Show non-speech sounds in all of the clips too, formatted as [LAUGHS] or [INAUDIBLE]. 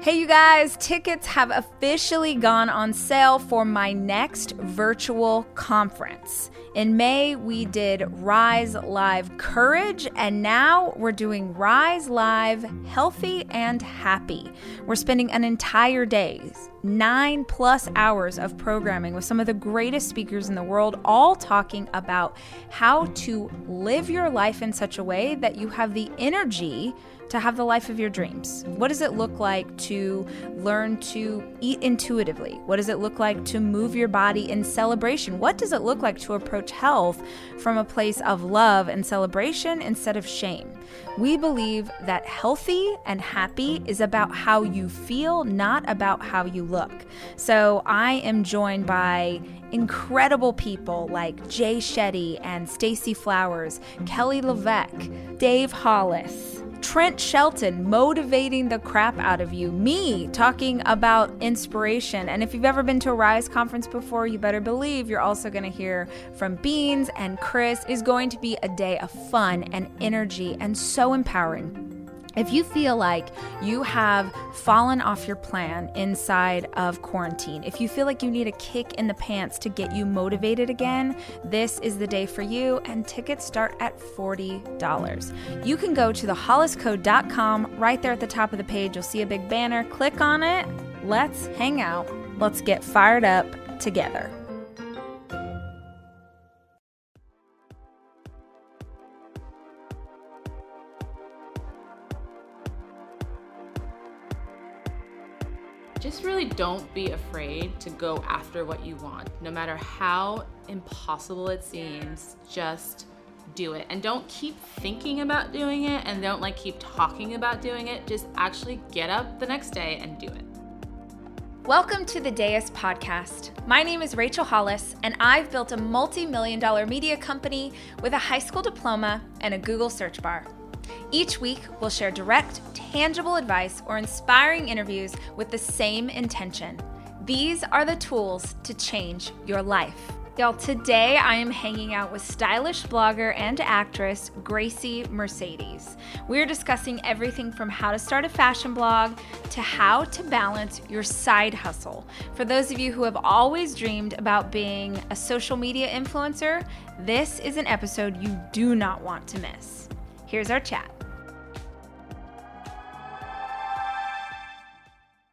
Hey, you guys, tickets have officially gone on sale for my next virtual conference. In May, we did Rise Live Courage, and now we're doing Rise Live Healthy and Happy. We're spending an entire day, nine plus hours of programming with some of the greatest speakers in the world, all talking about how to live your life in such a way that you have the energy to have the life of your dreams? What does it look like to learn to eat intuitively? What does it look like to move your body in celebration? What does it look like to approach health from a place of love and celebration instead of shame? We believe that healthy and happy is about how you feel, not about how you look. So I am joined by incredible people like Jay Shetty and Stacy Flowers, Kelly LeVeque, Dave Hollis. Trent Shelton motivating the crap out of you, me talking about inspiration. And if you've ever been to a Rise conference before, you better believe you're also going to hear from Beans and Chris. is going to be a day of fun and energy and so empowering. If you feel like you have fallen off your plan inside of quarantine, if you feel like you need a kick in the pants to get you motivated again, this is the day for you, and tickets start at $40. You can go to thehollisco.com right there at the top of the page. You'll see a big banner. Click on it. Let's hang out. Let's get fired up together. Just really don't be afraid to go after what you want. No matter how impossible it seems, just do it. And don't keep thinking about doing it and don't like keep talking about doing it. Just actually get up the next day and do it. Welcome to the Deus podcast. My name is Rachel Hollis, and I've built a multi million dollar media company with a high school diploma and a Google search bar. Each week, we'll share direct, tangible advice or inspiring interviews with the same intention. These are the tools to change your life. Y'all, today I am hanging out with stylish blogger and actress Grasie Mercedes. We're discussing everything from how to start a fashion blog to how to balance your side hustle. For those of you who have always dreamed about being a social media influencer, this is an episode you do not want to miss. Here's our chat.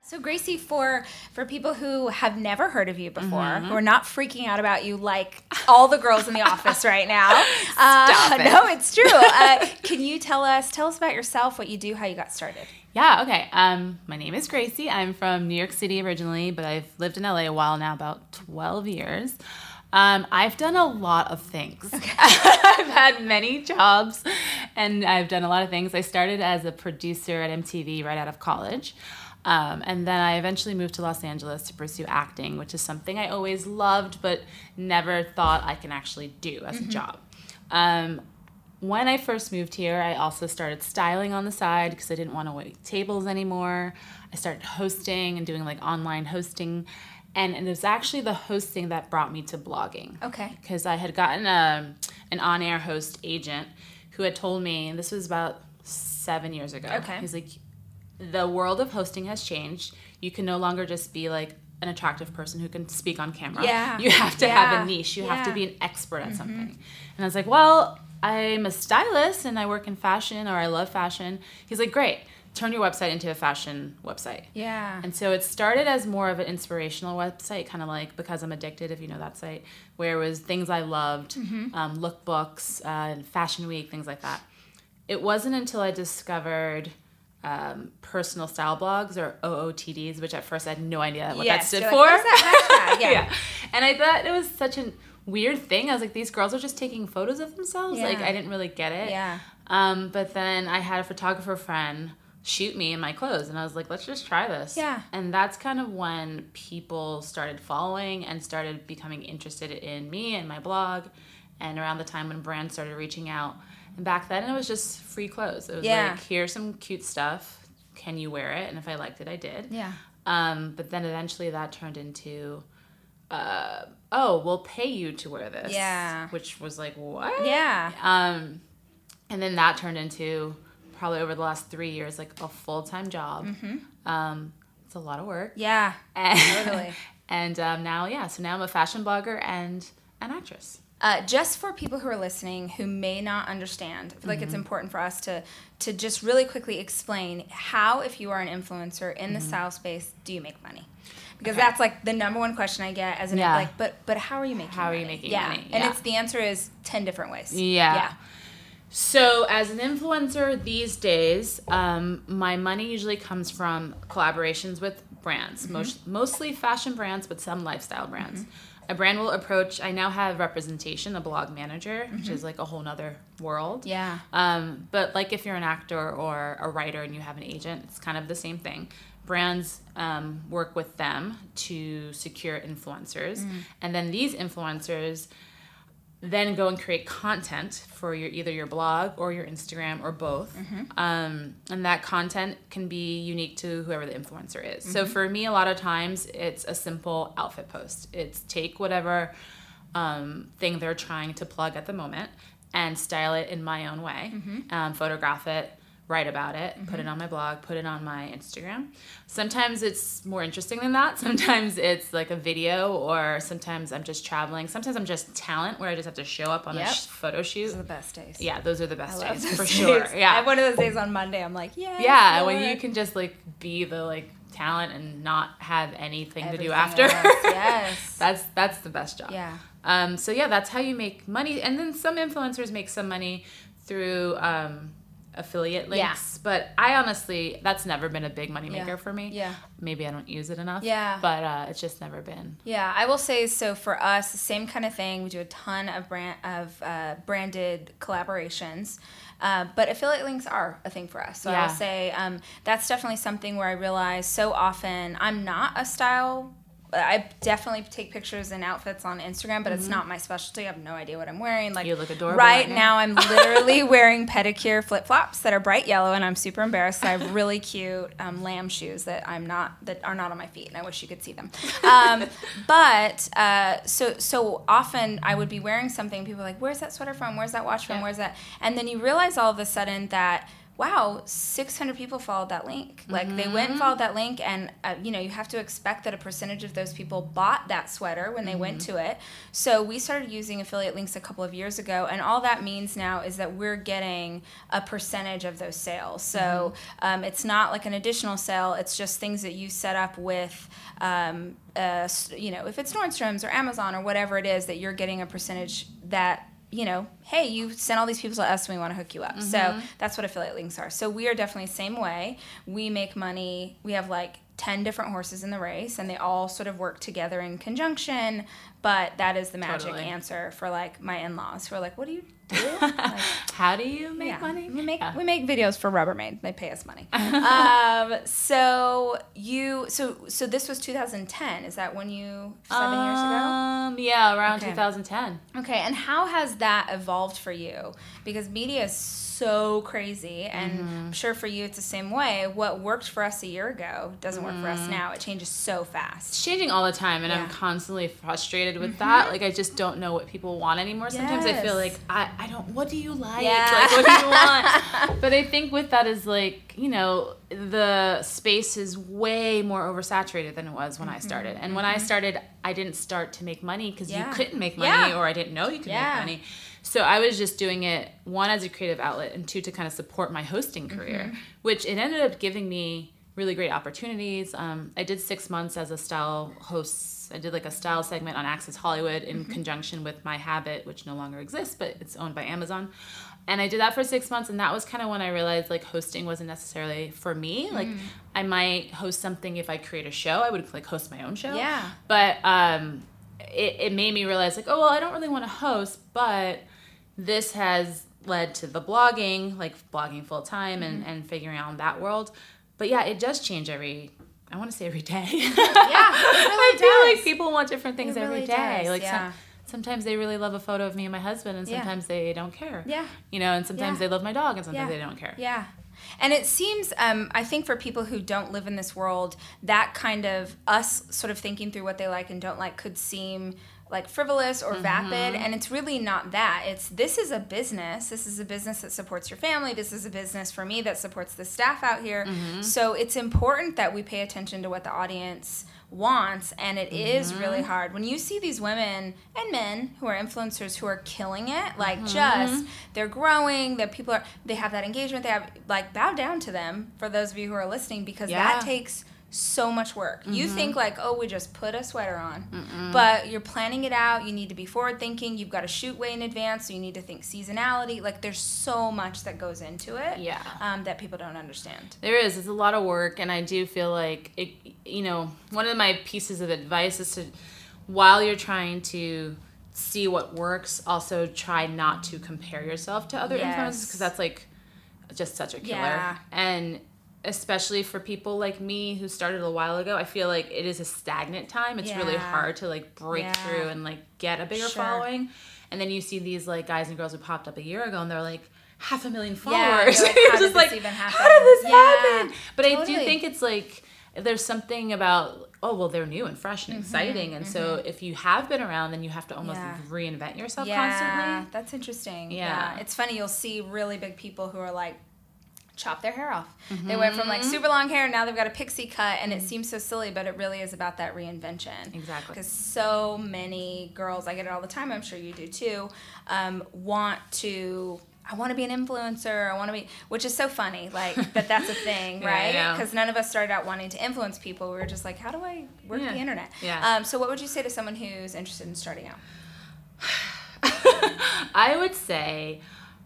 So Grasie, for for people who have never heard of you before, mm-hmm. who are not freaking out about you like all the girls in the office right now, [LAUGHS] uh, it. no, it's true. Uh, can you tell us tell us about yourself, what you do, how you got started? Yeah, okay. Um, my name is Grasie. I'm from New York City originally, but I've lived in LA a while now, about 12 years. Um, I've done a lot of things. Okay. [LAUGHS] I've had many jobs and I've done a lot of things. I started as a producer at MTV right out of college. Um, and then I eventually moved to Los Angeles to pursue acting, which is something I always loved but never thought I can actually do as mm-hmm. a job. Um, when I first moved here, I also started styling on the side because I didn't want to wait tables anymore. I started hosting and doing like online hosting. And, and it was actually the hosting that brought me to blogging. Okay. Because I had gotten a, an on air host agent who had told me, this was about seven years ago. Okay. He's like, the world of hosting has changed. You can no longer just be like an attractive person who can speak on camera. Yeah. You have to yeah. have a niche. You yeah. have to be an expert at mm-hmm. something. And I was like, well, I'm a stylist and I work in fashion or I love fashion. He's like, great. Turn your website into a fashion website. Yeah. And so it started as more of an inspirational website, kind of like Because I'm Addicted, if you know that site, where it was things I loved, mm-hmm. um, lookbooks, uh, Fashion Week, things like that. It wasn't until I discovered – um, personal style blogs or OOTDs, which at first I had no idea what yes, that stood for. Like, that yeah. yeah. And I thought it was such a weird thing. I was like, these girls are just taking photos of themselves. Yeah. Like I didn't really get it. Yeah. Um, but then I had a photographer friend shoot me in my clothes and I was like, let's just try this. Yeah. And that's kind of when people started following and started becoming interested in me and my blog and around the time when brands started reaching out and back then it was just free clothes. It was yeah. like, here's some cute stuff. Can you wear it? And if I liked it, I did. Yeah. Um, but then eventually that turned into, uh, oh, we'll pay you to wear this. Yeah. Which was like, what? Yeah. Um, and then that turned into probably over the last three years like a full time job. Um, it's a lot of work. Yeah. [LAUGHS] And, Totally. and um, now, yeah, so now I'm a fashion blogger and an actress. Uh, just for people who are listening who may not understand, I feel like it's Mm-hmm. important for us to to just really quickly explain how, if you are an influencer in the style space, do you make money? Because Mm-hmm. Okay. that's like the number one question I get as an Yeah. like, but but how are you making? How are you money? making yeah. money? and it's the answer is ten different ways. Yeah. yeah, So, as an influencer these days, um, my money usually comes from collaborations with brands, Mm-hmm. most, mostly fashion brands, but some lifestyle brands. A brand will approach, I now have representation, a blog manager, which is like a whole nother world. Mm-hmm. Yeah. Um, but like if you're an actor or a writer and you have an agent, it's kind of the same thing. Brands um, work with them to secure influencers, Mm. and then these influencers then go and create content for your either your blog or your Instagram or both. Um, and that content can be unique to whoever the influencer is. So for me, a lot of times it's a simple outfit post. It's take whatever um, thing they're trying to plug at the moment and style it in my own way, um, photograph it, write about it, put it on my blog, put it on my Instagram. Sometimes it's more interesting than that. [LAUGHS] Sometimes it's like a video, or sometimes I'm just traveling. Sometimes I'm just talent where I just have to show up on Yep. a sh- photo shoot. Those are the best days. Yeah, those are the best I days for days. sure. I Yeah, have one of those days on Monday. I'm like, yeah. yeah, when you can just like be the like talent and not have anything to do after. [LAUGHS] yes. that's that's the best job. Yeah. Um, so yeah, that's how you make money. And then some influencers make some money through um, affiliate links. But I honestly, that's never been a big money maker Yeah. for me. Yeah. Maybe I don't use it enough. Yeah. But uh, it's just never been. Yeah, I will say so for us, the same kind of thing. We do a ton of brand of uh, branded collaborations, uh, but affiliate links are a thing for us. So Yeah. I'll say um, that's definitely something where I realize so often I'm not a style. I definitely take pictures and outfits on Instagram, but it's not my specialty. I have no idea what I'm wearing. Like Mm-hmm. You look adorable right right now. now. I'm [LAUGHS] literally wearing pedicure flip flops that are bright yellow, and I'm super embarrassed. I have [LAUGHS] really cute um, lamb shoes that I'm not that are not on my feet, and I wish you could see them. [LAUGHS] Um, but uh, so so often I would be wearing something. People are like, "Where's that sweater from? Where's that watch from? Yeah. Where's that?" And then you realize all of a sudden that. Wow, 600 people followed that link. Like they went and followed that link, and uh, you know you have to expect that a percentage of those people bought that sweater when they went to it. So we started using affiliate links a couple of years ago, and all that means now is that we're getting a percentage of those sales. So um, it's not like an additional sale; it's just things that you set up with, um, uh, you know, if it's Nordstrom's or Amazon or whatever it is, that you're getting a percentage that you know, hey, you sent all these people to us and we want to hook you up. So mm-hmm. that's what affiliate links are. So we are definitely the same way. We make money. We have like 10 different horses in the race and they all sort of work together in conjunction. But that is the magic Totally. answer for like my in laws who are like, what do you do? [LAUGHS] Like, How do you make yeah. money? We make Yeah. we make videos for Rubbermaid. They pay us money. [LAUGHS] um, so you so so this was 2010. Is that when you seven years ago? Um, yeah, around Okay. 2010. Okay, and how has that evolved for you? Because media is so crazy, and I'm sure for you it's the same way. What worked for us a year ago doesn't work for us now. It changes so fast. It's changing all the time, and I'm Mm-hmm. constantly frustrated with that. Like, I just don't know what people want anymore. Sometimes I feel like, I, I don't, what do you like? Yeah. Like, what do you want? [LAUGHS] but I think with that is like, you know, the space is way more oversaturated than it was when I started. And when I started, I didn't start to make money because Mm-hmm. Yeah. you couldn't make money Yeah. or I didn't know you could Yeah. make money. So I was just doing it one as a creative outlet and two to kind of support my hosting career, Mm-hmm. which it ended up giving me really great opportunities. Um, I did six months as a style host. I did like a style segment on Access Hollywood in Mm-hmm. conjunction with My Habit, which no longer exists, but it's owned by Amazon. And I did that for six months, and that was kind of when I realized like hosting wasn't necessarily for me. Like Mm. I might host something if I create a show. I would like host my own show. Yeah. But um, it, it made me realize like, oh well, I don't really want to host, but this has led to the blogging, like blogging full time and, Mm-hmm. and figuring out that world. But yeah, it does change every I want to say every day. [LAUGHS] Yeah, really I feel like people want different things It every really day. does, like yeah. some, sometimes they really love a photo of me and my husband and Yeah. sometimes they don't care. Yeah. You know, and sometimes Yeah. they love my dog and sometimes Yeah. they don't care. Yeah. And it seems, um, I think for people who don't live in this world, that kind of us sort of thinking through what they like and don't like could seem like frivolous or vapid mm-hmm. and it's really not that. It's this is a business. This is a business that supports your family. This is a business for me that supports the staff out here. Mm-hmm. So it's important that we pay attention to what the audience wants and it is mm-hmm. really hard. When you see these women and men who are influencers who are killing it like just they're growing that people are they have that engagement they have like bow down to them for those of you who are listening because Yeah. that takes so much work you think like oh we just put a sweater on but you're planning it out you need to be forward thinking you've got to shoot way in advance so you need to think seasonality like there's so much that goes into it Yeah. um, that people don't understand There is. It's a lot of work, and I do feel like it. You know, one of my pieces of advice is to, while you're trying to see what works, also try not to compare yourself to other influencers Yes. because that's like just such a killer. Yeah. And especially for people like me who started a while ago, I feel like it is a stagnant time. It's really hard to like break Yeah. through and like get a bigger Sure. following. And then you see these like guys and girls who popped up a year ago, and they're like half a million Yeah, followers. you're [LAUGHS] like, how just like, how did this Yeah, happen? But I do think it's like there's something about oh well they're new and fresh Mm-hmm, and exciting, and so if you have been around, then you have to almost Yeah. reinvent yourself yeah constantly. that's interesting Yeah. it's funny you'll see really big people who are like chop their hair off they went from like super long hair and now they've got a pixie cut and it seems so silly but it really is about that reinvention Exactly. because so many girls i get it all the time i'm sure you do too um, want to I want to be an influencer. I want to be, which is so funny, like [LAUGHS] that. That's a thing, Yeah, right? Because none of us started out wanting to influence people. We were just like, how do I work Yeah. the internet? Yeah. Um, so, what would you say to someone who's interested in starting out? [SIGHS] I would say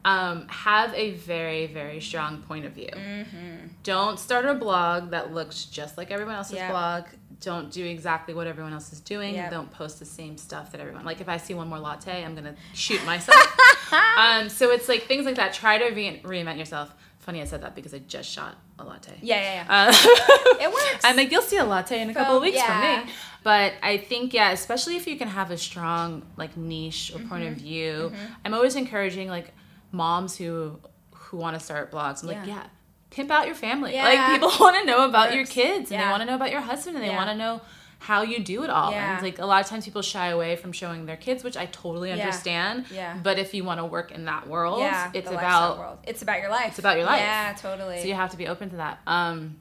um, have a very, very strong point of view. Mm-hmm. Don't start a blog that looks just like everyone else's Yep. blog. Don't do exactly what everyone else is doing. Yep. Don't post the same stuff that everyone. Like if I see one more latte, I'm gonna shoot myself. [LAUGHS] um, so it's like things like that. Try to re- reinvent yourself. Funny, I said that because I just shot a latte. Yeah, yeah, yeah. Uh, It works. [LAUGHS] I'm like, you'll see a latte in a couple of weeks yeah. from me. But I think, yeah, especially if you can have a strong like niche or point of Mm-hmm. view. I'm always encouraging like moms who who want to start blogs. I'm like, Yeah. yeah, pimp out your family. Yeah. Like people [LAUGHS] want to know about your kids and Yeah. they want to know about your husband and they Yeah. want to know how you do it all. Yeah. And like a lot of times people shy away from showing their kids, which I totally understand. Yeah. But if you want to work in that world, yeah, it's about world. It's about your life. It's about your life. Yeah, totally. so you have to be open to that. Um,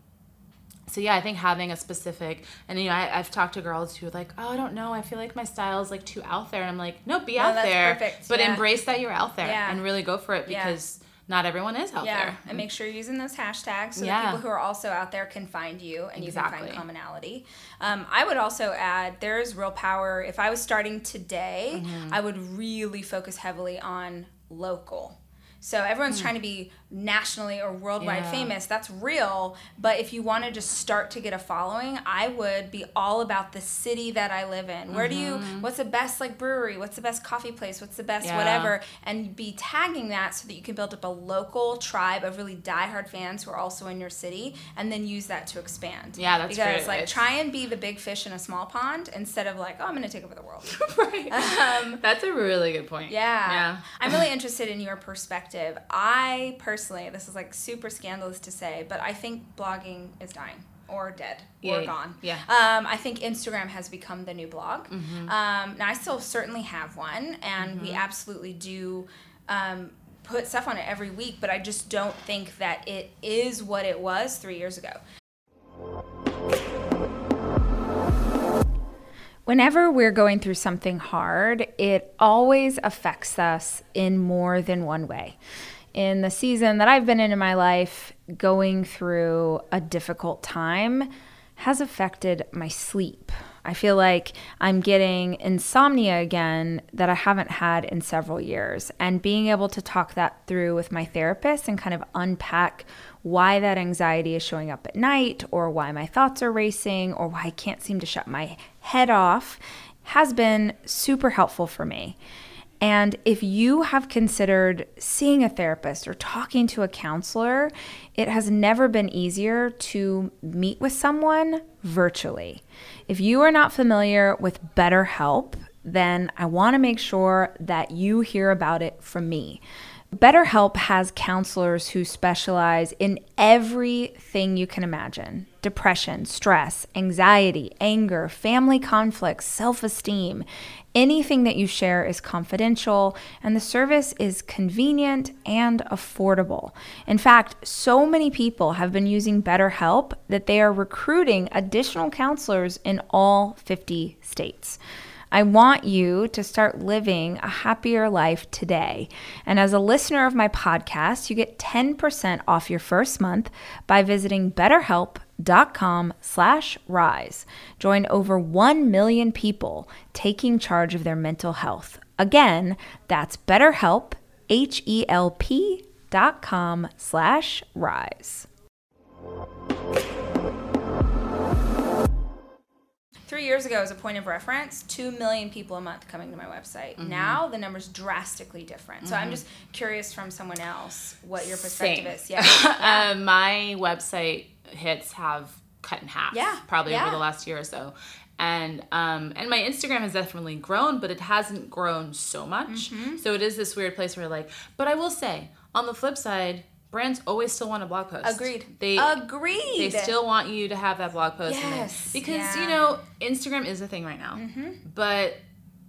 so yeah, I think having a specific, and you know, I, I've talked to girls who are like, oh, I don't know, I feel like my style is like too out there, and I'm like, no, be No, out that's there, perfect. but Yeah. embrace that you're out there Yeah. and really go for it Yeah. because not everyone is out yeah, there. and make sure you're using those hashtags so that people who are also out there can find you and you can find commonality. Um, I would also add there is real power. If I was starting today, Mm-hmm. I would really focus heavily on local. So everyone's trying to be nationally or worldwide. Yeah. famous. That's real. But if you want to just start to get a following, I would be all about the city that I live in. Where do you? What's the best like brewery? What's the best coffee place? What's the best Mm-hmm. Yeah. whatever? And be tagging that so that you can build up a local tribe of really diehard fans who are also in your city, and then use that to expand. Yeah, that's because great like advice. try and be the big fish in a small pond instead of like oh I'm gonna take over the world. [LAUGHS] right. [LAUGHS] Um, That's a really good point. yeah. Yeah. I'm really interested in your perspective. I personally, this is like super scandalous to say, but I think blogging is dying or dead or Yeah, gone. yeah. Mm-hmm. Um, I think Instagram has become the new blog. Um, now, I still certainly have one, and we absolutely do. Um, put stuff on it every week but i just don't think that it is what it was three years ago Whenever we're going through something hard, it always affects us in more than one way. In the season that I've been in in my life, going through a difficult time has affected my sleep. I feel like I'm getting insomnia again that I haven't had in several years. And being able to talk that through with my therapist and kind of unpack why that anxiety is showing up at night or why my thoughts are racing or why I can't seem to shut my head off has been super helpful for me. And if you have considered seeing a therapist or talking to a counselor, it has never been easier to meet with someone virtually. If you are not familiar with BetterHelp, then I want to make sure that you hear about it from me. BetterHelp has counselors who specialize in everything you can imagine depression, stress, anxiety, anger, family conflicts, self esteem. Anything that you share is confidential, and the service is convenient and affordable. In fact, so many people have been using BetterHelp that they are recruiting additional counselors in all 50 states. I want you to start living a happier life today. And as a listener of my podcast, you get 10% off your first month by visiting betterhelp.com slash rise. Join over 1 million people taking charge of their mental health. Again, that's betterhelp, H-E-L-P dot com slash rise. Three years ago, as a point of reference, two million people a month coming to my website. Mm-hmm. Now the number's drastically different. Mm-hmm. So I'm mm-hmm. just curious from someone else what your perspective Same. is. [LAUGHS] Yeah. yeah. Um, my website hits have cut in half. Yeah. Probably yeah. over the last year or so. And um, and my Instagram has definitely grown, but it hasn't grown so much. Mm-hmm. So it is this weird place where like, but I will say, on the flip side, brands always still want a blog post. Agreed. They agreed. They still want you to have that blog post. Yes. because yeah. you know Instagram is a thing right now, mm-hmm. but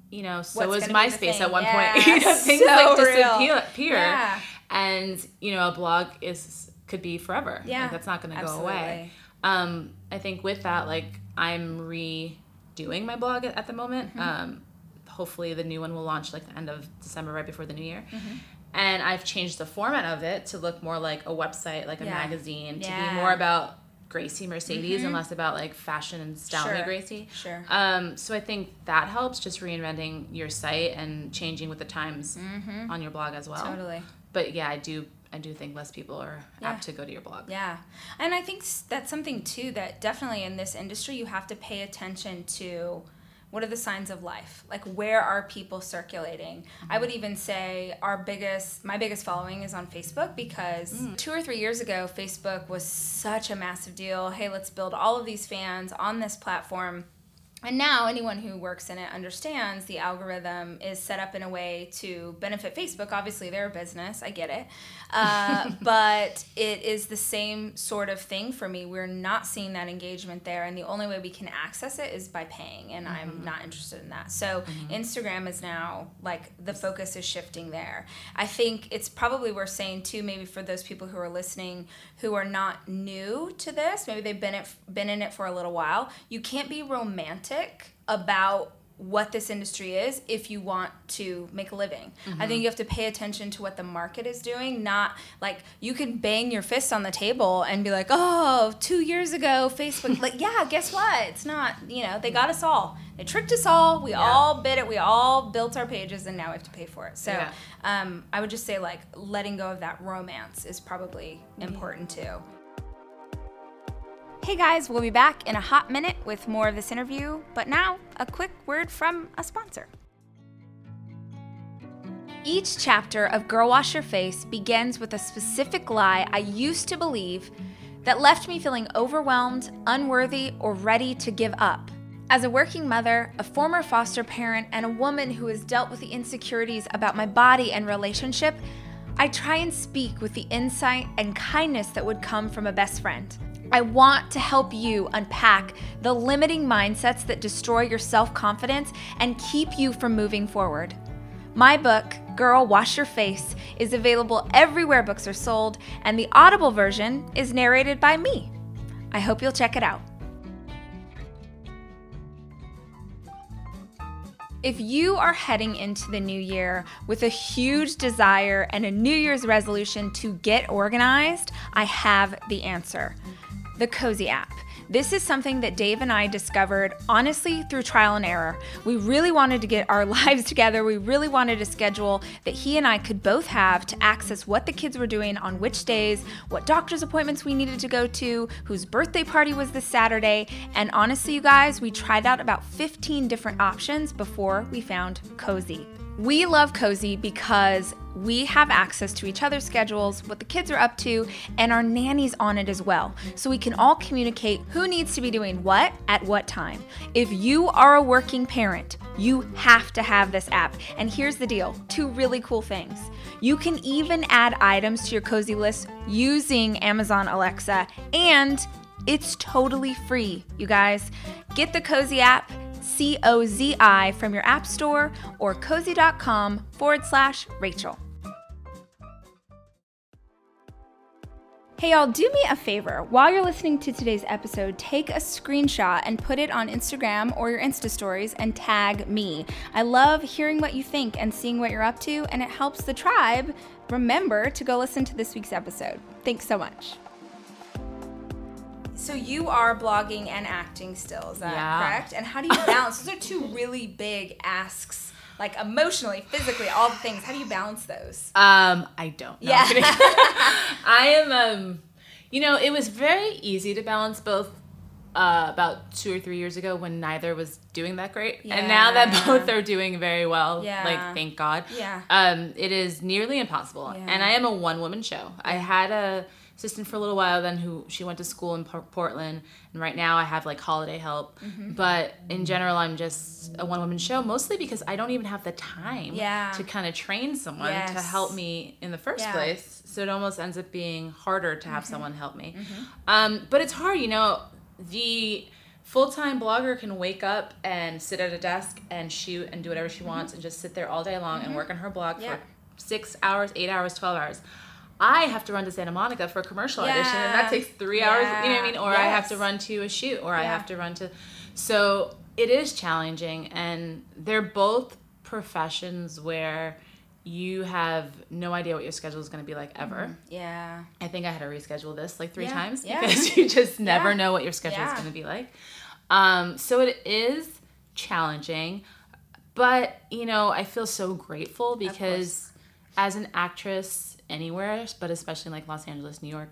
you know so What's was MySpace at one yeah. point. [LAUGHS] you know, things so like disappear. disappear, yeah. and you know a blog is could be forever. Yeah, like, that's not going to go away. Um, I think with that, like I'm redoing my blog at, at the moment. Mm-hmm. Um, hopefully the new one will launch like the end of December, right before the new year. Mm-hmm and I've changed the format of it to look more like a website, like a yeah. magazine, to yeah. be more about Grasie Mercedes mm-hmm. and less about like fashion and style sure. me Grasie. Sure. Um, so I think that helps just reinventing your site and changing with the times mm-hmm. on your blog as well. Totally. But yeah, I do I do think less people are yeah. apt to go to your blog. Yeah. And I think that's something too that definitely in this industry you have to pay attention to what are the signs of life like where are people circulating mm-hmm. i would even say our biggest my biggest following is on facebook because mm. two or three years ago facebook was such a massive deal hey let's build all of these fans on this platform and now anyone who works in it understands the algorithm is set up in a way to benefit Facebook. Obviously, they're a business. I get it. Uh, [LAUGHS] but it is the same sort of thing for me. We're not seeing that engagement there. And the only way we can access it is by paying. And mm-hmm. I'm not interested in that. So mm-hmm. Instagram is now like the focus is shifting there. I think it's probably worth saying too, maybe for those people who are listening who are not new to this, maybe they've been, it, been in it for a little while, you can't be romantic romantic about what this industry is if you want to make a living. Mm-hmm. I think you have to pay attention to what the market is doing, not like you can bang your fist on the table and be like, oh, two years ago, Facebook, [LAUGHS] like, yeah, guess what? It's not, you know, they got us all. They tricked us all. We yeah. all bid it. We all built our pages and now we have to pay for it. So yeah. um, I would just say, like, letting go of that romance is probably mm-hmm. important too. Hey guys, we'll be back in a hot minute with more of this interview, but now a quick word from a sponsor. Each chapter of Girl Wash Your Face begins with a specific lie I used to believe that left me feeling overwhelmed, unworthy, or ready to give up. As a working mother, a former foster parent, and a woman who has dealt with the insecurities about my body and relationship, I try and speak with the insight and kindness that would come from a best friend. I want to help you unpack the limiting mindsets that destroy your self confidence and keep you from moving forward. My book, Girl Wash Your Face, is available everywhere books are sold, and the Audible version is narrated by me. I hope you'll check it out. If you are heading into the new year with a huge desire and a New Year's resolution to get organized, I have the answer the Cozi app. This is something that Dave and I discovered honestly through trial and error. We really wanted to get our [LAUGHS] lives together. We really wanted a schedule that he and I could both have to access what the kids were doing on which days, what doctor's appointments we needed to go to, whose birthday party was this Saturday. And honestly, you guys, we tried out about 15 different options before we found Cozi. We love Cozi because we have access to each other's schedules, what the kids are up to, and our nannies on it as well. So we can all communicate who needs to be doing what at what time. If you are a working parent, you have to have this app. And here's the deal two really cool things. You can even add items to your Cozi list using Amazon Alexa, and it's totally free, you guys. Get the Cozi app, C O Z I, from your app store or cozi.com forward slash Rachel. Hey, y'all, do me a favor. While you're listening to today's episode, take a screenshot and put it on Instagram or your Insta stories and tag me. I love hearing what you think and seeing what you're up to, and it helps the tribe remember to go listen to this week's episode. Thanks so much. So you are blogging and acting still, is that Yeah. correct? And how do you balance? Those are two really big asks, like emotionally, physically, all the things. How do you balance those? Um, I don't. No, Yeah. [LAUGHS] I am. Um, you know, it was very easy to balance both. Uh, about two or three years ago, when neither was doing that great, yeah. and now that both are doing very well, Yeah. like thank God. Yeah. Um, it is nearly impossible, Yeah. and I am a one woman show. I had a assistant for a little while then who she went to school in Por- Portland, and right now I have like holiday help. Mm-hmm. But in general, I'm just a one woman show, mostly because I don't even have the time Yeah. to kind of train someone to help me in the first Yeah. place. So it almost ends up being harder to have someone help me. Mm-hmm. Um, but it's hard, you know. The full time blogger can wake up and sit at a desk and shoot and do whatever she wants and just sit there all day long and work on her blog Mm-hmm. Yeah. for six hours, eight hours, twelve hours. I have to run to Santa Monica for a commercial audition, and that takes three hours. You know what I mean? Or I have to run to a shoot, or I have to run to. So it is challenging, and they're both professions where you have no idea what your schedule is going to be like ever. Yeah. I think I had to reschedule this like three Yeah, times yeah. because you just never Yeah. know what your schedule Yeah. is going to be like. Um, so it is challenging, but you know, I feel so grateful because as an actress anywhere, but especially like Los Angeles, New York,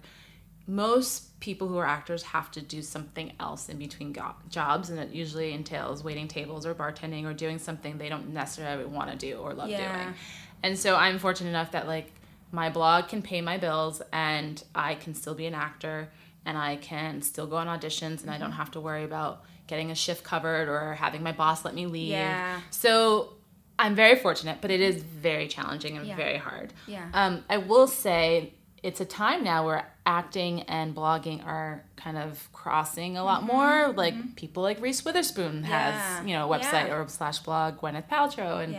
most people who are actors have to do something else in between go- jobs, and it usually entails waiting tables or bartending or doing something they don't necessarily want to do or love Yeah. doing. And so I'm fortunate enough that like my blog can pay my bills and I can still be an actor and I can still go on auditions and I Mm-hmm. don't have to worry about getting a shift covered or having my boss let me leave. Yeah. So I'm very fortunate, but it is very challenging and Yeah. very hard. Yeah. Um, I will say it's a time now where acting and blogging are kind of crossing a lot more. Like people like Reese Witherspoon Mm-hmm. Yeah. has, you know, a website Yeah. or slash blog, Gwyneth Paltrow, and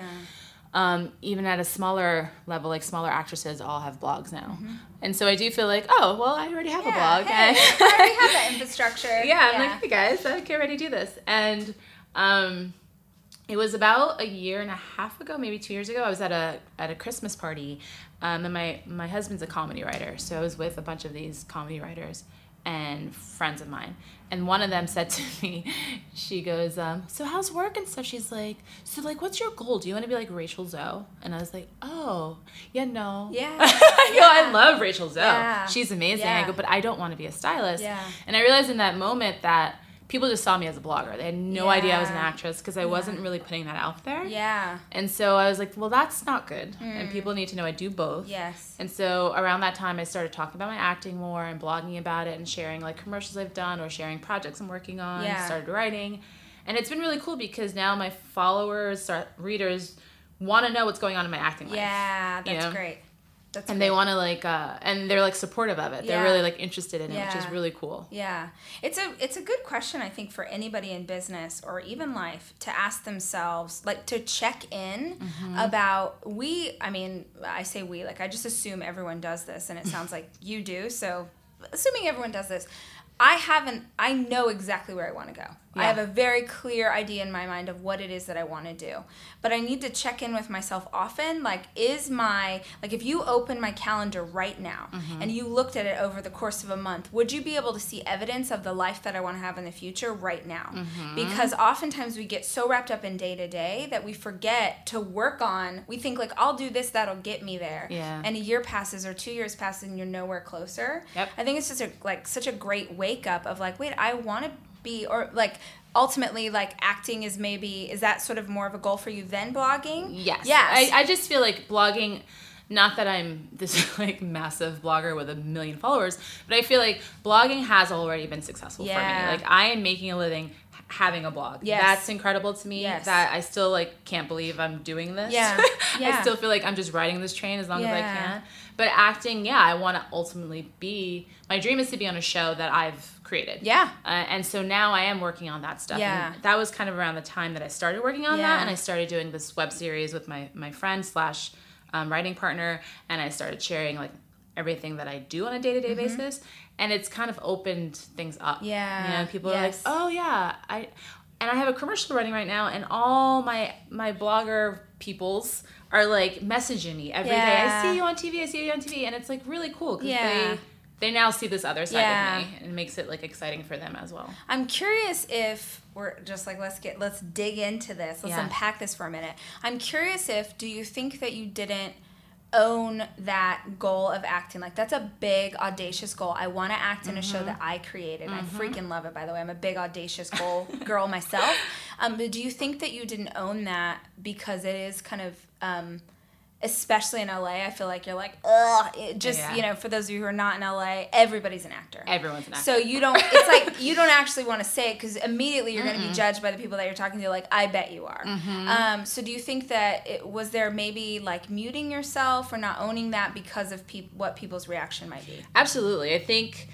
um, even at a smaller level, like smaller actresses all have blogs now. Mm-hmm. And so I do feel like, oh, well, I already have a blog. Hey, I already have that infrastructure. [LAUGHS] yeah, I'm like, hey guys, I can already do this. And um, it was about a year and a half ago, maybe two years ago. I was at a at a Christmas party, um, and my my husband's a comedy writer, so I was with a bunch of these comedy writers and friends of mine. And one of them said to [LAUGHS] me, she goes, um, "So how's work and stuff?" She's like, "So like, what's your goal? Do you want to be like Rachel Zoe?" And I was like, "Oh, yeah, no, Yeah. [LAUGHS] I go, I love Rachel Zoe. Yeah. She's amazing. Yeah. I go, but I don't want to be a stylist. Yeah. And I realized in that moment that people just saw me as a blogger. They had no idea I was an actress because I wasn't really putting that out there. Yeah. And so I was like, well, that's not good. And mm. people need to know I do both. Yes. And so around that time, I started talking about my acting more and blogging about it and sharing like commercials I've done or sharing projects I'm working on. Yeah. Started writing. And it's been really cool because now my followers, start, readers, want to know what's going on in my acting life. Yeah. That's You know? great. That's And great. they want to like, uh, and they're like supportive of it. They're really like interested in it, which is really cool. Yeah. It's a it's a good question I think for anybody in business or even life to ask themselves like to check in Mm-hmm. about we I mean I say we like I just assume everyone does this and it [LAUGHS] sounds like you do so assuming everyone does this I haven't I know exactly where I want to go. I have a very clear idea in my mind of what it is that I want to do. But I need to check in with myself often. Like, is my, like, if you open my calendar right now Mm-hmm. and you looked at it over the course of a month, would you be able to see evidence of the life that I want to have in the future right now? Mm-hmm. Because oftentimes we get so wrapped up in day to day that we forget to work on, we think, like, I'll do this, that'll get me there. Yeah. And a year passes or two years passes and you're nowhere closer. Yep. I think it's just a, like such a great wake up of like, wait, I want to be or like ultimately like acting is maybe is that sort of more of a goal for you than blogging? Yes. Yes. I, I just feel like blogging, not that I'm [LAUGHS] this like massive blogger with a million followers, but I feel like blogging has already been successful Yeah. for me. Like I am making a living having a blog. yeah That's incredible to me. Yes. That I still like can't believe I'm doing this. Yeah. [LAUGHS] Yeah. I still feel like I'm just riding this train as long as I Yeah. can. But acting, yeah, I want to ultimately be. My dream is to be on a show that I've created. Yeah. Uh, and so now I am working on that stuff. Yeah. And that was kind of around the time that I started working on Yeah. that, and I started doing this web series with my my friend slash um, writing partner, and I started sharing like everything that I do on a day to day basis, and it's kind of opened things up. Yeah. you know, people Yes. are like, oh yeah, I, and I have a commercial running right now, and all my my blogger peoples are like messaging me every day. Yeah. I see you on TV. I see you on TV, and it's like really cool because Yeah. they. They now see this other side Yeah. of me, and it makes it like exciting for them as well. I'm curious if we're just like let's get let's dig into this. Let's Yeah. unpack this for a minute. I'm curious if do you think that you didn't own that goal of acting like that's a big audacious goal i want to act in a show that i created i freaking love it by the way i'm a big audacious goal [LAUGHS] girl myself um, but do you think that you didn't own that because it is kind of um, especially in la i feel like you're like ugh it just Yeah. you know for those of you who are not in la everybody's an actor Everyone's an actor. so you don't. It's like [LAUGHS] you don't actually want to say it because immediately you're going to be judged by the people that you're talking to. Like I bet you are. Mm-hmm. Um, so do you think that it was there maybe like muting yourself or not owning that because of peop- what people's reaction might be? Absolutely. I think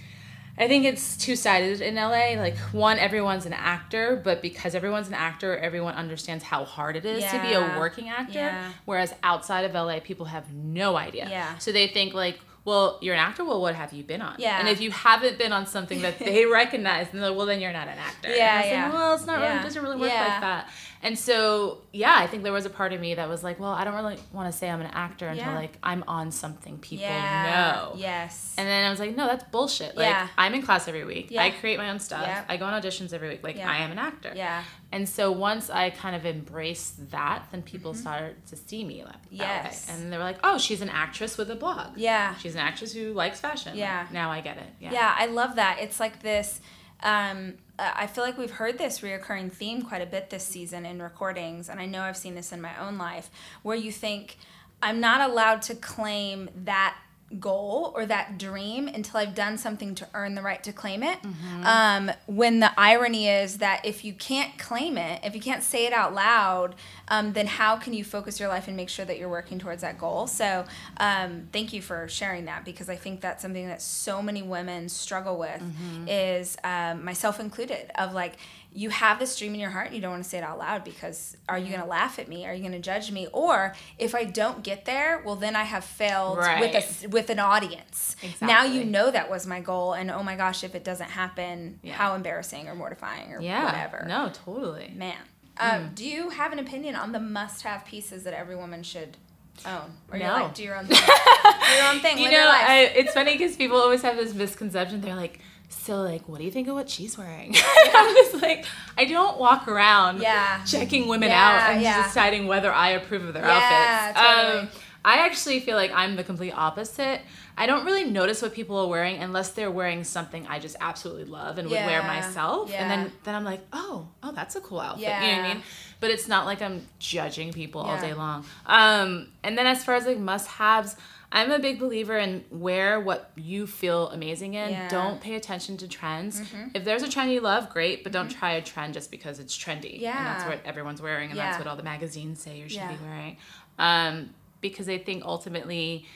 I think it's two sided in LA. Like one, everyone's an actor, but because everyone's an actor, everyone understands how hard it is to be a working actor. Yeah. Whereas outside of LA, people have no idea. Yeah. So they think like, well, you're an actor. Well, what have you been on? Yeah. And if you haven't been on something that they [LAUGHS] recognize, then like, well, then you're not an actor. Yeah, I was like, yeah. well, it's not really. It doesn't really work Yeah. like that. And so, yeah, I think there was a part of me that was like, well, I don't really want to say I'm an actor until Yeah. like I'm on something people yeah. know. Yes. And then I was like, no, that's bullshit. Like, Yeah. I'm in class every week. Yeah. I create my own stuff. Yeah. I go on auditions every week. Like. I am an actor. yeah. And so once I kind of embraced that, then people started to see me Mm-hmm. Yes. And they were like, oh, she's an actress with a blog. Yeah. She's an actress who likes fashion. Yeah. Like, now I get it. Yeah. Yeah, I love that. It's like this. Um, I feel like we've heard this reoccurring theme quite a bit this season in recordings, and I know I've seen this in my own life, where you think I'm not allowed to claim that goal or that dream until I've done something to earn the right to claim it. Um, when the irony is that if you can't claim it, if you can't say it out loud, um, then how can you focus your life and make sure that you're working towards that goal? So, um, thank you for sharing that because I think that's something that so many women struggle with, is um, myself included, of like, you have this dream in your heart and you don't want to say it out loud because are you going to laugh at me? Are you going to judge me? Or if I don't get there, well, then I have failed with a with an audience. Now you know that was my goal, and oh my gosh, if it doesn't happen, Yeah. how embarrassing or mortifying or Yeah. whatever. No, totally. Man, um, do you have an opinion on the must-have pieces that every woman should own, or No. like do your own [LAUGHS] thing? do your own thing. You know. I, it's funny because people always have this misconception. They're like, so like, what do you think of what she's wearing? [LAUGHS] I'm just like, I don't walk around Yeah. checking women Yeah, out and yeah. deciding whether I approve of their outfits. totally. Um, I actually feel like I'm the complete opposite. I don't really notice what people are wearing unless they're wearing something I just absolutely love and would wear myself. And then, then I'm like, oh, oh, that's a cool outfit. You know what I mean? But it's not like I'm judging people all day long. Um, and then as far as like must haves, I'm a big believer in wear what you feel amazing in. Yeah. Mm-hmm. Don't pay attention to trends. If there's a trend you love, great, but don't try a trend just because it's trendy. And that's what everyone's wearing and Yeah. that's what all the magazines say you should Yeah. be wearing. Um, because I think ultimately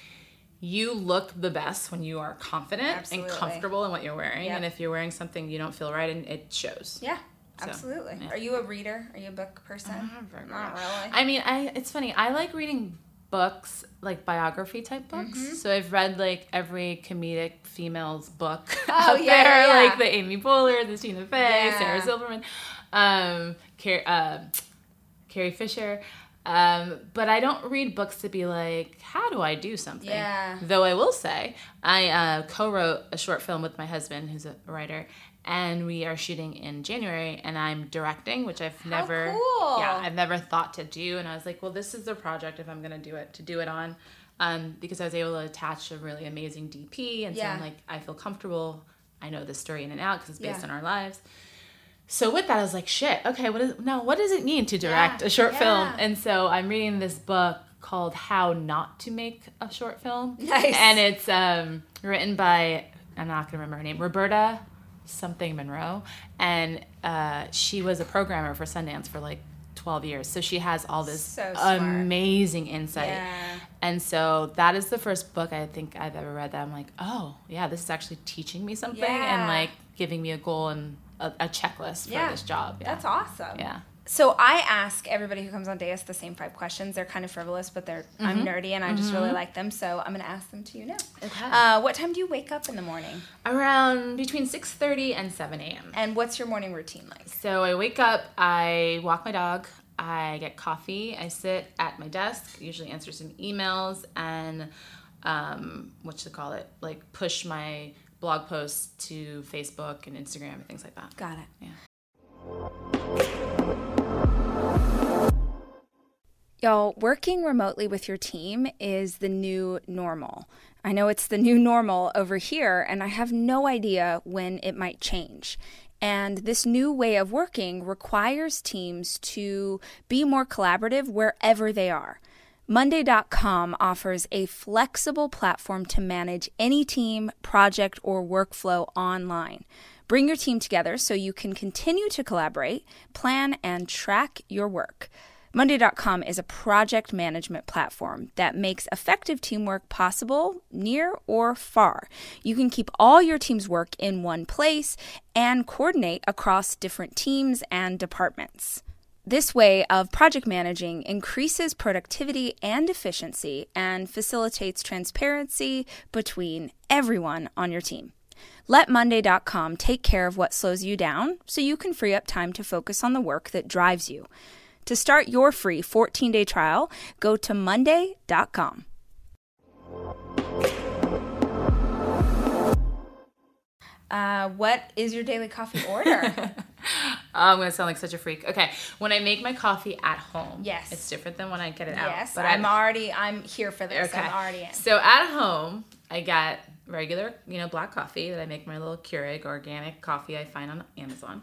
you look the best when you are confident Absolutely. and comfortable in what you're wearing. Yep. And if you're wearing something you don't feel right and it shows. yeah, So, absolutely. yeah. Are you a reader? Are you a book person? Not really. I mean, I it's funny. I like reading books, like biography type books. Mm-hmm. So I've read like every comedic female's book [LAUGHS] Oh, out yeah, there, yeah. like the Amy Poehler, the Tina Fey, Yeah. Sarah Silverman, um, Car- uh, Carrie Fisher. Um, but I don't read books to be like, how do I do something? Yeah. Though I will say, I uh, co-wrote a short film with my husband, who's a writer, and we are shooting in January, and I'm directing, which I've never, cool. yeah, I've never thought to do. And I was like, well, this is the project if I'm gonna do it to do it on, um, because I was able to attach a really amazing DP, and so I'm like, I feel comfortable. I know the story in and out because it's based Yeah. on our lives. So with that, I was like, shit. Okay, what is now? What does it mean to direct Yeah, a short film? And so I'm reading this book called How Not to Make a Short Film. Nice. And it's um, written by, I'm not going to remember her name, Roberta something Munroe. And uh, she was a programmer for Sundance for like 12 years. So she has all this So amazing insight. Yeah. And so that is the first book I think I've ever read that I'm like, oh, yeah, this is actually teaching me something Yeah. and like giving me a goal and a, a checklist for Yeah. this job. Yeah. That's awesome. Yeah. So I ask everybody who comes on Deus the same five questions. They're kind of frivolous, but they're I'm nerdy and I just really like them. So I'm gonna ask them to you now. Okay. Uh, what time do you wake up in the morning? Around between 6.30 and 7 a.m. And what's your morning routine like? So I wake up, I walk my dog, I get coffee, I sit at my desk, usually answer some emails, and um, what you call it, like push my blog posts to Facebook and Instagram and things like that. Got it. Yeah. Y'all, working remotely with your team is the new normal. I know it's the new [LAUGHS] normal over here, and I have no idea when it might change. And this new way of working requires teams to be more collaborative wherever they are. Monday.com offers a flexible platform to manage any team, project, or workflow online. Bring your team together so you can continue to collaborate, plan, and track your work. Monday.com is a project management platform that makes effective teamwork possible near or far. You can keep all your team's work in one place and coordinate across different teams and departments. This way of project managing increases productivity and efficiency and facilitates transparency between everyone on your team. Let Monday.com take care of what slows you down so you can free up time to focus on the work that drives you. To start your free 14 day trial, go to Monday.com. Uh, what is your daily coffee order? [LAUGHS] I'm gonna sound like such a freak. Okay, when I make my coffee at home, Yes. it's different than when I get it out. yes, but I'm I- already I'm here for this. I'm already in. So at home, I get regular, you know, black coffee that I make my little Keurig organic coffee I find on Amazon,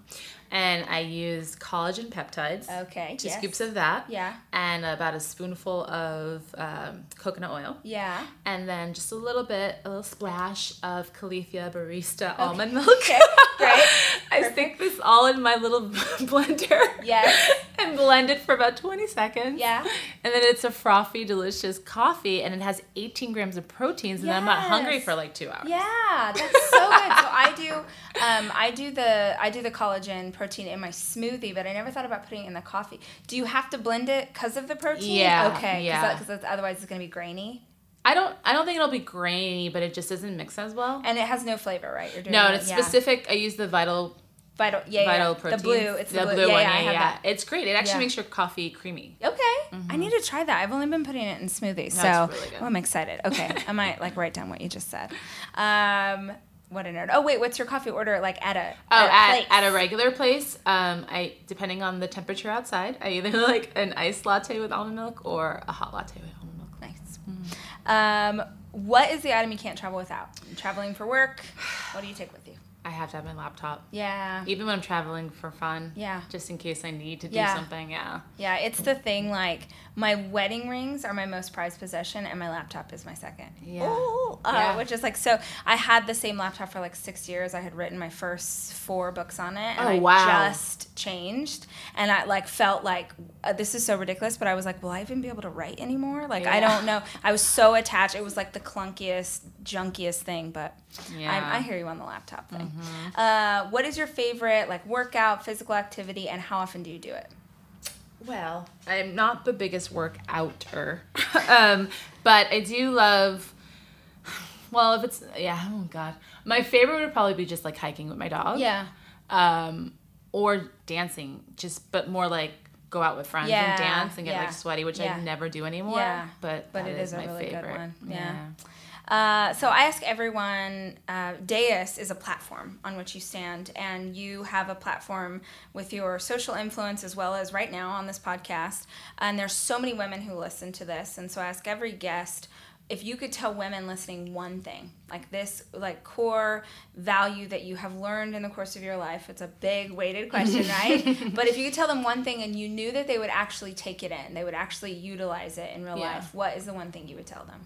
and I use collagen peptides. Okay, Two yes. scoops of that. Yeah. And about a spoonful of um, coconut oil. Yeah. And then just a little bit, a little splash of Califia Barista almond milk. Okay, great. [LAUGHS] I stick this all in my little [LAUGHS] blender. Yes. [LAUGHS] And blend it for about 20 seconds. Yeah. And then it's a frothy, delicious coffee, and it has 18 grams of proteins, and I'm not hungry for like two hours. Yeah, that's so good. So I do, [LAUGHS] um, I do the I do the collagen protein in my smoothie, but I never thought about putting it in the coffee. Do you have to blend it because of the protein? Yeah, Okay. yeah. Because otherwise it's gonna be grainy, I don't, I don't think it'll be grainy, but it just doesn't mix as well. and it has no flavor, right? You're doing no, it's yeah. specific. I use the Vital Vital, yeah, Vital yeah. protein. The blue, it's the, blue. blue yeah, one. yeah, I Yeah, have yeah. It's great. It actually makes your coffee creamy. Okay, I need to try that. I've only been putting it in smoothies, so really good. oh, I'm excited. Okay, I might [LAUGHS] like write down what you just said. Um, what a nerd. Oh wait, what's your coffee order like at a Oh, at, a at, at a regular place, um, I depending on the temperature outside, I either [LAUGHS] like an iced latte with almond milk or a hot latte with almond milk. Nice. Um, what is the item you can't travel without? Traveling for work. What do you take with you? I have to have my laptop, Yeah. even when I'm traveling for fun. Yeah. Just in case I need to do Yeah. something. Yeah. Yeah, it's the thing like my wedding rings are my most prized possession and my laptop is my second. Yeah. Ooh, uh, Yeah. Which is like so I had the same laptop for like 6 years. I had written my first 4 books on it and Oh, I wow. just changed and I like felt like uh, this is so ridiculous, but I was like, will I even be able to write anymore? Like I don't know. I was so attached. It was like the clunkiest, junkiest thing, but Yeah. Mm-hmm. I, I hear you on the laptop thing. Uh, what is your favorite like workout, physical activity, and how often do you do it? Well, I'm not the biggest workouter, [LAUGHS] um, but I do love. Well, if it's yeah, oh god, my favorite would probably be just like hiking with my dog. Yeah. Um, or dancing, just but more like go out with friends Yeah, and dance and get yeah, like sweaty, which yeah. I never do anymore. Yeah, but but it is a my really good favorite. one. Yeah. Uh, so I ask everyone, uh, dais is a platform on which you stand, and you have a platform with your social influence as well as right now on this podcast. And there's so many women who listen to this, and so I ask every guest, if you could tell women listening one thing, like this, like core value that you have learned in the course of your life, it's a big weighted question, [LAUGHS] right? but if you could tell them one thing and you knew that they would actually take it in, they would actually utilize it in real yeah. life, what is the one thing you would tell them?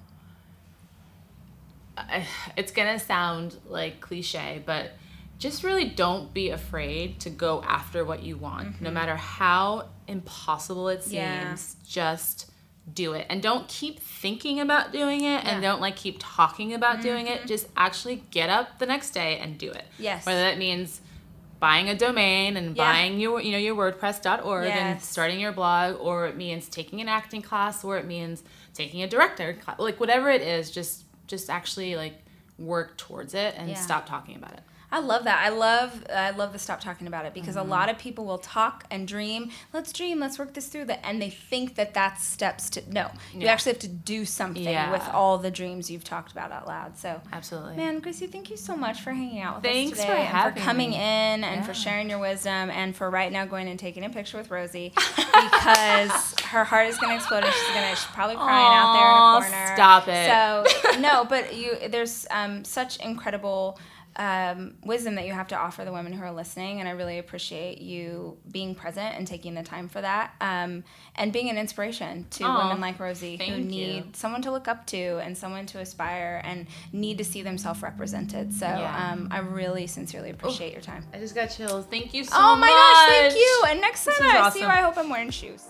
[SIGHS] It's gonna sound like cliche, but just really don't be afraid to go after what you want, mm-hmm. no matter how impossible it seems. Yeah. Just do it and don't keep thinking about doing it and don't like keep talking about mm-hmm. doing it just actually get up the next day and do it yes whether that means buying a domain and yeah. buying your you know your wordpress.org yes. and starting your blog or it means taking an acting class or it means taking a director class, like whatever it is just just actually like work towards it and yeah. stop talking about it I love that. I love I love the stop talking about it because mm-hmm. a lot of people will talk and dream. Let's dream. Let's work this through. That and they think that that's steps to no. You actually have to do something yeah. with all the dreams you've talked about out loud. So absolutely, man, Grasie, thank you so much for hanging out with Thanks us today for and for coming me. in and yeah. for sharing your wisdom and for right now going and taking a picture with Rosie [LAUGHS] because her heart is going to explode and she's going to she's probably crying Aww, out there in a corner. Stop it. So [LAUGHS] no, but you there's um, such incredible um, wisdom that you have to offer the women who are listening. And I really appreciate you being present and taking the time for that um, and being an inspiration to Aww, women like Rosie who need you. someone to look up to and someone to aspire and need to see themselves represented. So yeah. um, I really sincerely appreciate Ooh, your time. I just got chills. Thank you so much. Oh my much. gosh, thank you. And next time I awesome. see you, I hope I'm wearing shoes.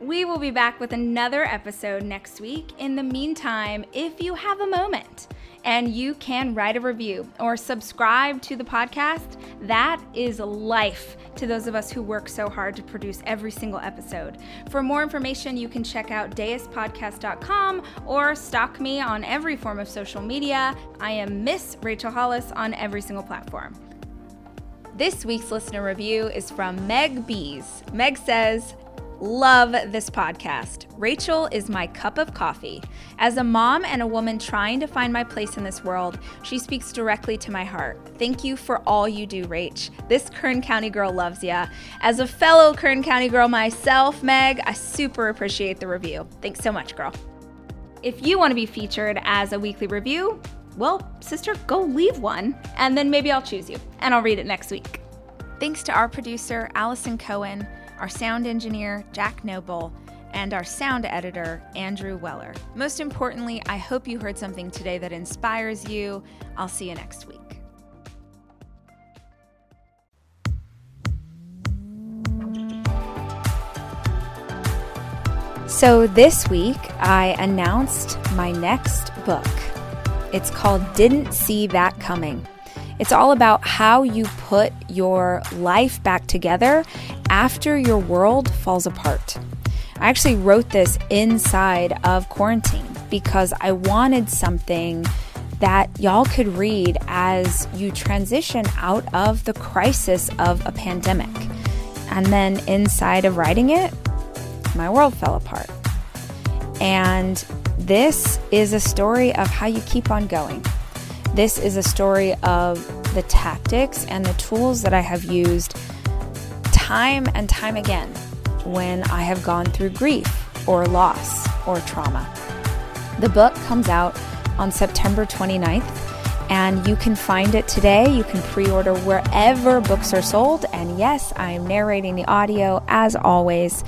We will be back with another episode next week. In the meantime, if you have a moment, and you can write a review or subscribe to the podcast. That is life to those of us who work so hard to produce every single episode. For more information, you can check out deuspodcast.com or stalk me on every form of social media. I am Miss Rachel Hollis on every single platform. This week's listener review is from Meg Bees. Meg says, Love this podcast. Rachel is my cup of coffee. As a mom and a woman trying to find my place in this world, she speaks directly to my heart. Thank you for all you do, Rach. This Kern County girl loves ya. As a fellow Kern County girl myself, Meg, I super appreciate the review. Thanks so much, girl. If you want to be featured as a weekly review, well, sister, go leave one, and then maybe I'll choose you, and I'll read it next week. Thanks to our producer, Allison Cohen our sound engineer, Jack Noble, and our sound editor, Andrew Weller. Most importantly, I hope you heard something today that inspires you. I'll see you next week. So, this week I announced my next book. It's called Didn't See That Coming. It's all about how you put your life back together after your world falls apart. I actually wrote this inside of quarantine because I wanted something that y'all could read as you transition out of the crisis of a pandemic. And then inside of writing it, my world fell apart. And this is a story of how you keep on going. This is a story of the tactics and the tools that I have used time and time again when I have gone through grief or loss or trauma. The book comes out on September 29th, and you can find it today. You can pre order wherever books are sold. And yes, I am narrating the audio as always.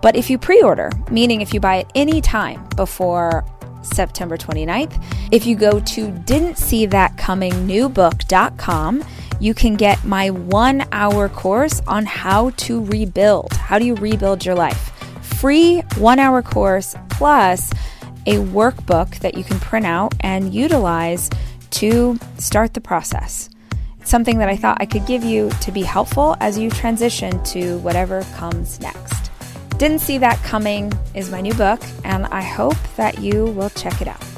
But if you pre order, meaning if you buy it any time before September 29th. If you go to didn't see that coming newbook.com, you can get my one hour course on how to rebuild. How do you rebuild your life? Free one hour course plus a workbook that you can print out and utilize to start the process. It's something that I thought I could give you to be helpful as you transition to whatever comes next. Didn't See That Coming is my new book, and I hope that you will check it out.